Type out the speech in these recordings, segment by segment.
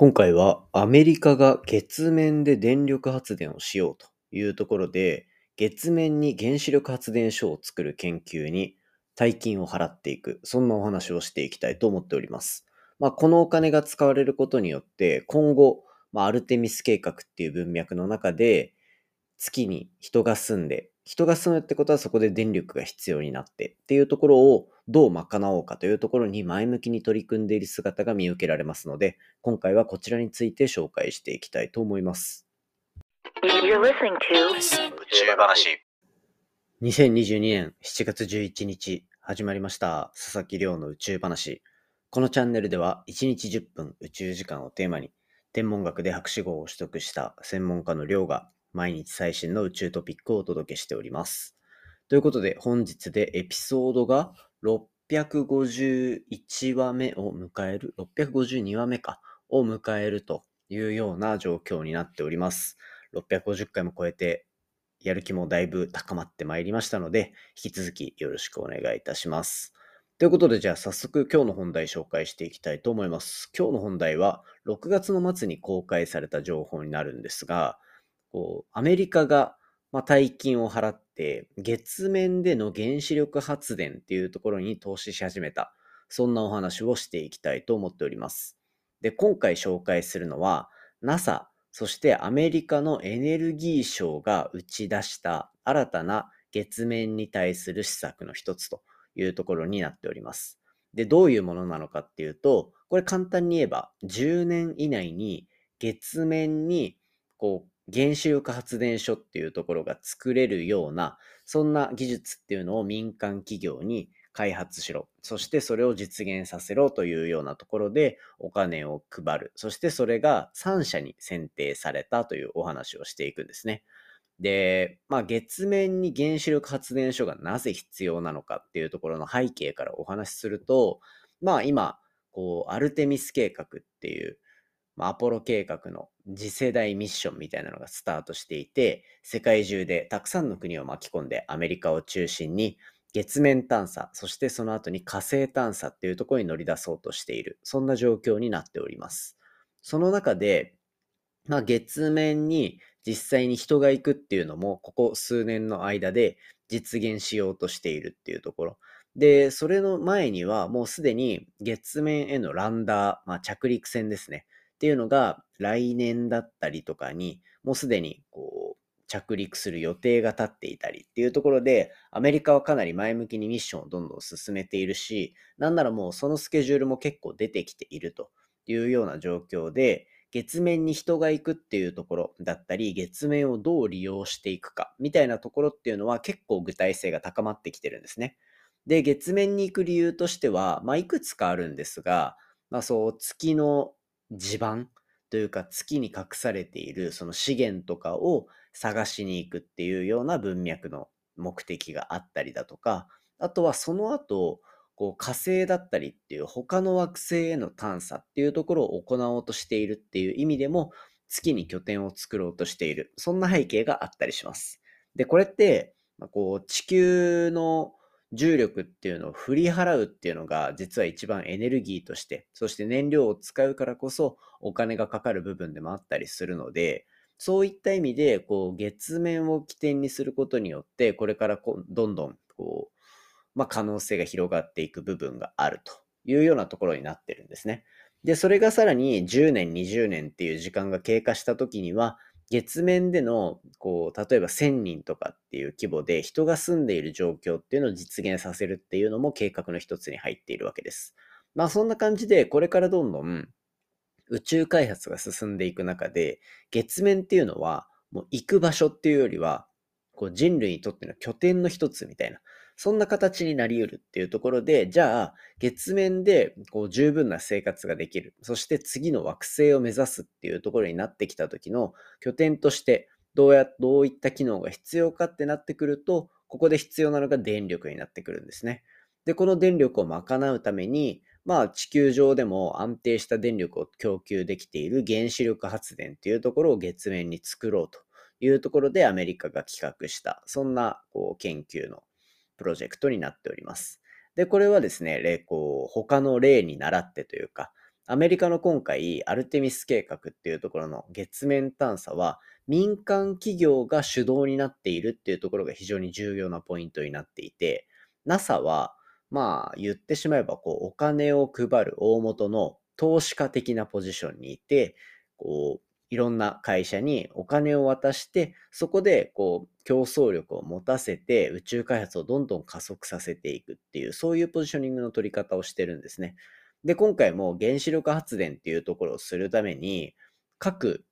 今回はアメリカが月面で電力発電をしようというところで、月面に原子力発電所を作る研究に大金を払っていく、そんなお話をしていきたいと思っております。まあ、このお金が使われることによって、今後、まあ、アルテミス計画っていう文脈の中で、月に人が住んで、人が住むってことはそこで電力が必要になってっていうところをどう賄おうかというところに前向きに取り組んでいる姿が見受けられますので、今回はこちらについて紹介していきたいと思います。You're listening to 宇宙話。2022年7月11日始まりました佐々木亮の宇宙話。このチャンネルでは1日10分宇宙時間をテーマに天文学で博士号を取得した専門家の亮が毎日最新の宇宙トピックをお届けしております。ということで、本日でエピソードが651話目を迎える、652話目か、を迎えるというような状況になっております。650回も超えて、やる気もだいぶ高まってまいりましたので、引き続きよろしくお願いいたします。ということで、じゃあ早速今日の本題紹介していきたいと思います。今日の本題は、6月の末に公開された情報になるんですが、こう、アメリカが、まあ、大金を払って、月面での原子力発電っていうところに投資し始めた。そんなお話をしていきたいと思っております。で、今回紹介するのは、NASA、そしてアメリカのエネルギー省が打ち出した新たな月面に対する施策の一つというところになっております。で、どういうものなのかっていうと、これ簡単に言えば、10年以内に月面にこう原子力発電所っていうところが作れるような、そんな技術っていうのを民間企業に開発しろ。そしてそれを実現させろというようなところでお金を配る。そしてそれが3社に選定されたというお話をしていくんですね。で、まあ月面に原子力発電所がなぜ必要なのかっていうところの背景からお話しすると、まあ今、こう、アルテミス計画っていう、ま、アポロ計画の次世代ミッションみたいなのがスタートしていて、世界中でたくさんの国を巻き込んでアメリカを中心に月面探査、そしてその後に火星探査っていうところに乗り出そうとしている、そんな状況になっております。その中で、まあ、月面に実際に人が行くっていうのも、ここ数年の間で実現しようとしているっていうところ。で、それの前にはもうすでに月面へのランダー、まあ、着陸船ですね。っていうのが来年だったりとかに、もうすでにこう着陸する予定が立っていたりっていうところで、アメリカはかなり前向きにミッションをどんどん進めているし、なんならもうそのスケジュールも結構出てきているというような状況で、月面に人が行くっていうところだったり、月面をどう利用していくかみたいなところっていうのは結構具体性が高まってきてるんですね。で、月面に行く理由としては、まあ、いくつかあるんですが、まあ、そう、月の地盤というか月に隠されているその資源とかを探しに行くっていうような文脈の目的があったりだとか、あとはその後、こう火星だったりっていう他の惑星への探査っていうところを行おうとしているっていう意味でも月に拠点を作ろうとしている。そんな背景があったりします。で、これって、こう地球の重力っていうのを振り払うっていうのが実は一番エネルギーとして、そして燃料を使うからこそお金がかかる部分でもあったりするので、そういった意味で、こう、月面を起点にすることによって、これからこどんどん、こう、まあ、可能性が広がっていく部分があるというようなところになってるんですね。で、それがさらに10年、20年っていう時間が経過した時には、月面での、こう、例えば1000人とかっていう規模で人が住んでいる状況っていうのを実現させるっていうのも計画の一つに入っているわけです。まあそんな感じで、これからどんどん宇宙開発が進んでいく中で、月面っていうのは、もう行く場所っていうよりは、こう人類にとっての拠点の一つみたいな、そんな形になり得るっていうところで、じゃあ、月面でこう十分な生活ができる。そして次の惑星を目指すっていうところになってきた時の拠点として、どうや、どういった機能が必要かってなってくると、ここで必要なのが電力になってくるんですね。で、この電力を賄うために、まあ地球上でも安定した電力を供給できている原子力発電っていうところを月面に作ろうというところでアメリカが企画した、そんなこう研究のプロジェクトになっております。で、これはですね、例こう他の例に倣ってというか、アメリカの今回、アルテミス計画っていうところの月面探査は、民間企業が主導になっているっていうところが非常に重要なポイントになっていて、NASA は、まあ言ってしまえば、こう、お金を配る大元の投資家的なポジションにいて、こう、いろんな会社にお金を渡して、そこでこう競争力を持たせて宇宙開発をどんどん加速させていくっていう、そういうポジショニングの取り方をしてるんですね。で、今回も原子力発電っていうところをするために、各、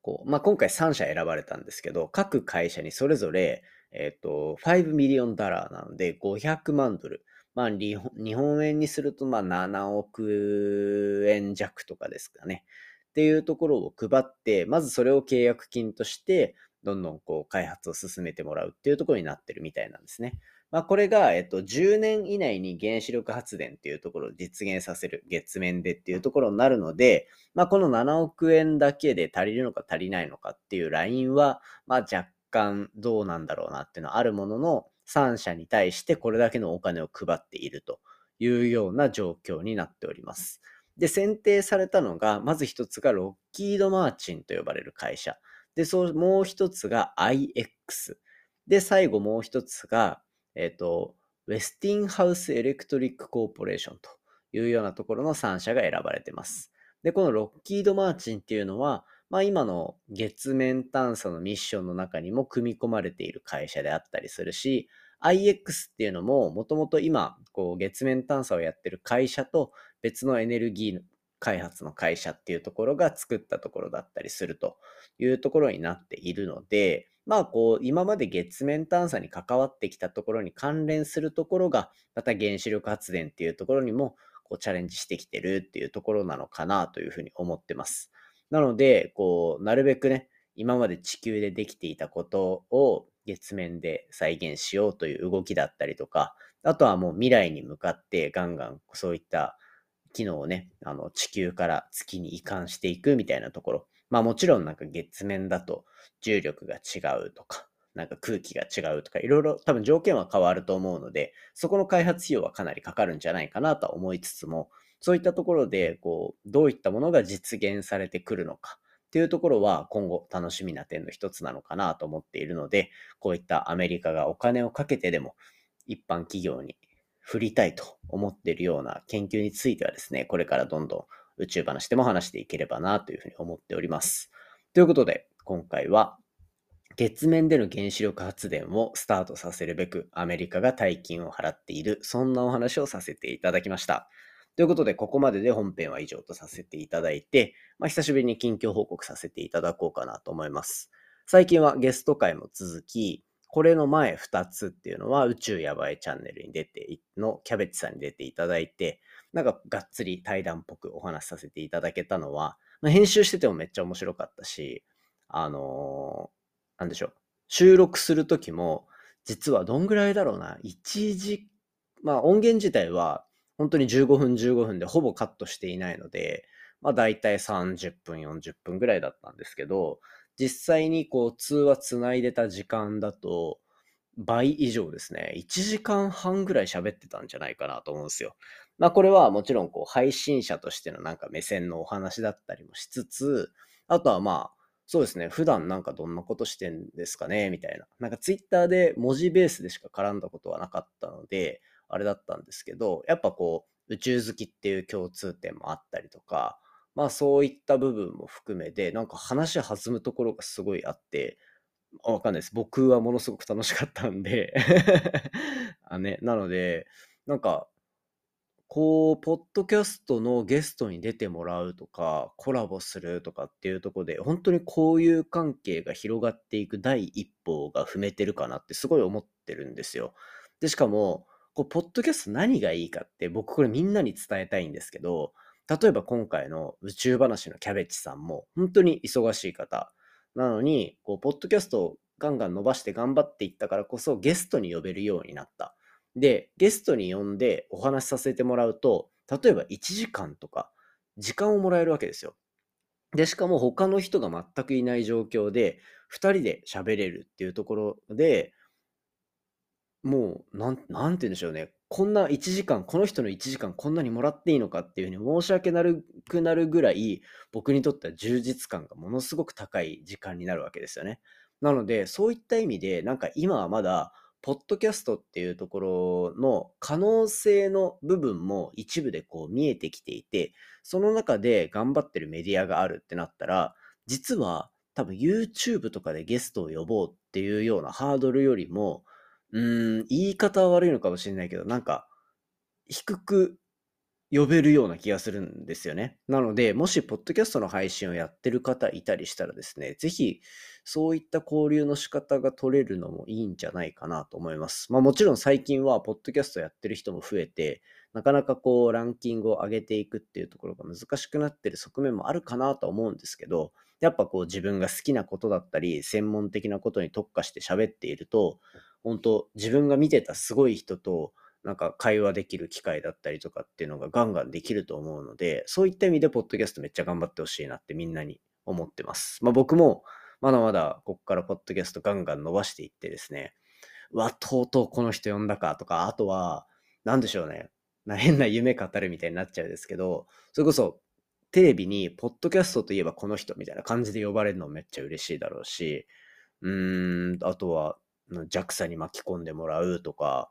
こう、まあ、今回3社選ばれたんですけど、各会社にそれぞれ、えっ、ー、と、5ミリオンダラーなので500万ドル。まあ、日本円にすると、まあ、7億円弱とかですかね。っていうところを配って、まずそれを契約金として、どんどんこう開発を進めてもらうっていうところになってるみたいなんですね。まあ、これが、えっと、10年以内に原子力発電っていうところを実現させる月面でっていうところになるので、まあ、この7億円だけで足りるのか足りないのかっていうラインは、まあ、若干どうなんだろうなっていうのはあるものの、3社に対してこれだけのお金を配っているというような状況になっております。で、選定されたのが、まず一つがロッキード・マーチンと呼ばれる会社。で、そう、もう一つが IX。で、最後もう一つが、えっ、ー、と、ウェスティンハウス・エレクトリック・コーポレーションというようなところの3社が選ばれてます。で、このロッキード・マーチンっていうのは、まあ今の月面探査のミッションの中にも組み込まれている会社であったりするし、IX っていうのも、もともと今、こう月面探査をやってる会社と別のエネルギー開発の会社っていうところが作ったところだったりするというところになっているので、まあこう今まで月面探査に関わってきたところに関連するところが、また原子力発電っていうところにもこうチャレンジしてきてるっていうところなのかなというふうに思ってます。なので、こう、なるべくね、今まで地球でできていたことを月面で再現しようという動きだったりとか、あとはもう未来に向かってガンガンそういった機能をね、あの地球から月に移管していくみたいなところ。まあもちろんなんか月面だと重力が違うとか、なんか空気が違うとか、いろいろ多分条件は変わると思うので、そこの開発費用はかなりかかるんじゃないかなとは思いつつも、そういったところで、こう、どういったものが実現されてくるのかっていうところは今後楽しみな点の一つなのかなと思っているので、こういったアメリカがお金をかけてでも一般企業に振りたいと思っているような研究についてはですね、これからどんどん宇宙話でも話していければなというふうに思っております。ということで、今回は月面での原子力発電をスタートさせるべくアメリカが大金を払っている、そんなお話をさせていただきました。ということで、ここまでで本編は以上とさせていただいて、まあ、久しぶりに近況報告させていただこうかなと思います。最近はゲスト会も続き、これの前2つっていうのは宇宙やばいチャンネルに出て、のキャベツさんに出ていただいて、なんかがっつり対談っぽくお話しさせていただけたのは、まあ、編集しててもめっちゃ面白かったし、あのー、なんでしょう。収録するときも、実はどんぐらいだろうな、1時、まあ音源自体は本当に15分15分でほぼカットしていないので、まあ大体30分40分ぐらいだったんですけど、実際にこう通話つないでた時間だと倍以上ですね。1時間半ぐらい喋ってたんじゃないかなと思うんですよ。まあこれはもちろんこう配信者としてのなんか目線のお話だったりもしつつ、あとはまあそうですね。普段なんかどんなことしてんですかねみたいな。なんかツイッターで文字ベースでしか絡んだことはなかったので、あれだったんですけど、やっぱこう、宇宙好きっていう共通点もあったりとか、まあそういった部分も含めて、なんか話弾むところがすごいあって、わかんないです。僕はものすごく楽しかったんで あね、なので、なんか、こう、ポッドキャストのゲストに出てもらうとか、コラボするとかっていうとこで、本当に交友関係が広がっていく第一歩が踏めてるかなってすごい思ってるんですよ。で、しかも、こう、ポッドキャスト何がいいかって、僕これみんなに伝えたいんですけど、例えば今回の宇宙話のキャベチさんも、本当に忙しい方なのに、こう、ポッドキャストをガンガン伸ばして頑張っていったからこそ、ゲストに呼べるようになった。で、ゲストに呼んでお話しさせてもらうと、例えば1時間とか、時間をもらえるわけですよ。で、しかも他の人が全くいない状況で、2人で喋れるっていうところで、もう、なん、なんて言うんでしょうね。こんな1時間、この人の1時間こんなにもらっていいのかっていうふうに申し訳なくなるぐらい、僕にとっては充実感がものすごく高い時間になるわけですよね。なので、そういった意味で、なんか今はまだ、ポッドキャストっていうところの可能性の部分も一部でこう見えてきていて、その中で頑張ってるメディアがあるってなったら、実は多分 YouTube とかでゲストを呼ぼうっていうようなハードルよりも、うん、言い方は悪いのかもしれないけど、なんか、低く呼べるような気がするんですよね。なので、もし、ポッドキャストの配信をやってる方いたりしたらですね、ぜひ、そういった交流の仕方が取れるのもいいんじゃないかなと思います。まあもちろん最近は、ポッドキャストやってる人も増えて、なかなかこう、ランキングを上げていくっていうところが難しくなってる側面もあるかなと思うんですけど、やっぱこう、自分が好きなことだったり、専門的なことに特化して喋っていると、本当自分が見てたすごい人と、なんか会話できる機会だったりとかっていうのがガンガンできると思うので、そういった意味でポッドキャストめっちゃ頑張ってほしいなってみんなに思ってます。まあ僕もまだまだこっからポッドキャストガンガン伸ばしていってですね、うわ、とうとうこの人呼んだかとか、あとは、なんでしょうね。変な夢語るみたいになっちゃうんですけど、それこそテレビにポッドキャストといえばこの人みたいな感じで呼ばれるのめっちゃ嬉しいだろうし、うーん、あとは JAXA に巻き込んでもらうとか、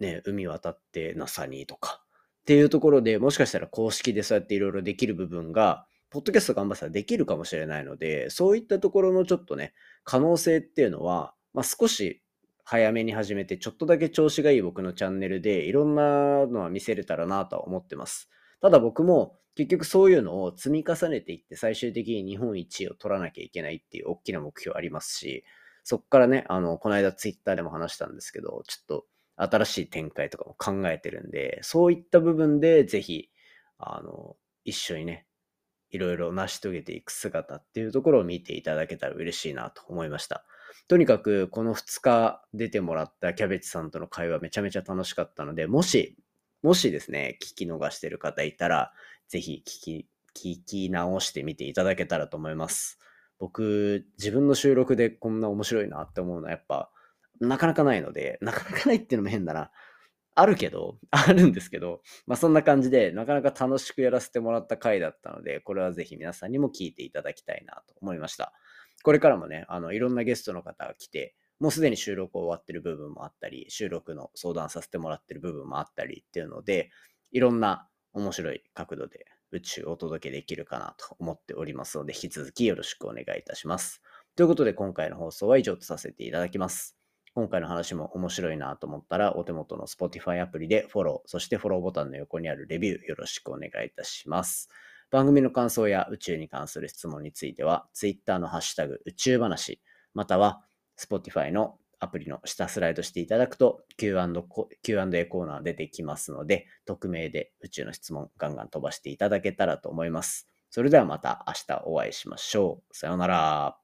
ね、海渡って NASA にとか、っていうところでもしかしたら公式でそうやっていろいろできる部分が、ポッドキャスト頑張ったらできるかもしれないので、そういったところのちょっとね、可能性っていうのは、まあ、少し早めに始めて、ちょっとだけ調子がいい僕のチャンネルで、いろんなのは見せれたらなとは思ってます。ただ僕も結局そういうのを積み重ねていって、最終的に日本一を取らなきゃいけないっていう大きな目標ありますし、そっからね、あの、この間ツイッターでも話したんですけど、ちょっと新しい展開とかも考えてるんで、そういった部分でぜひ、あの、一緒にね、いろいろ成し遂げていく姿っていうところを見ていただけたら嬉しいなと思いました。とにかく、この2日出てもらったキャベツさんとの会話めちゃめちゃ楽しかったので、もし、もしですね、聞き逃してる方いたら、ぜひ聞き、聞き直してみていただけたらと思います。僕、自分の収録でこんな面白いなって思うのはやっぱ、なかなかないので、なかなかないっていうのも変だな。あるけど、あるんですけど、まあそんな感じで、なかなか楽しくやらせてもらった回だったので、これはぜひ皆さんにも聞いていただきたいなと思いました。これからもね、あの、いろんなゲストの方が来て、もうすでに収録終わってる部分もあったり、収録の相談させてもらってる部分もあったりっていうので、いろんな面白い角度で宇宙をお届けできるかなと思っておりますので、引き続きよろしくお願いいたします。ということで、今回の放送は以上とさせていただきます。今回の話も面白いなと思ったら、お手元の Spotify アプリでフォロー、そしてフォローボタンの横にあるレビューよろしくお願いいたします。番組の感想や宇宙に関する質問については、Twitter のハッシュタグ宇宙話、または Spotify のアプリの下スライドしていただくと Q&A コーナー出てきますので、匿名で宇宙の質問ガンガン飛ばしていただけたらと思います。それではまた明日お会いしましょう。さようなら。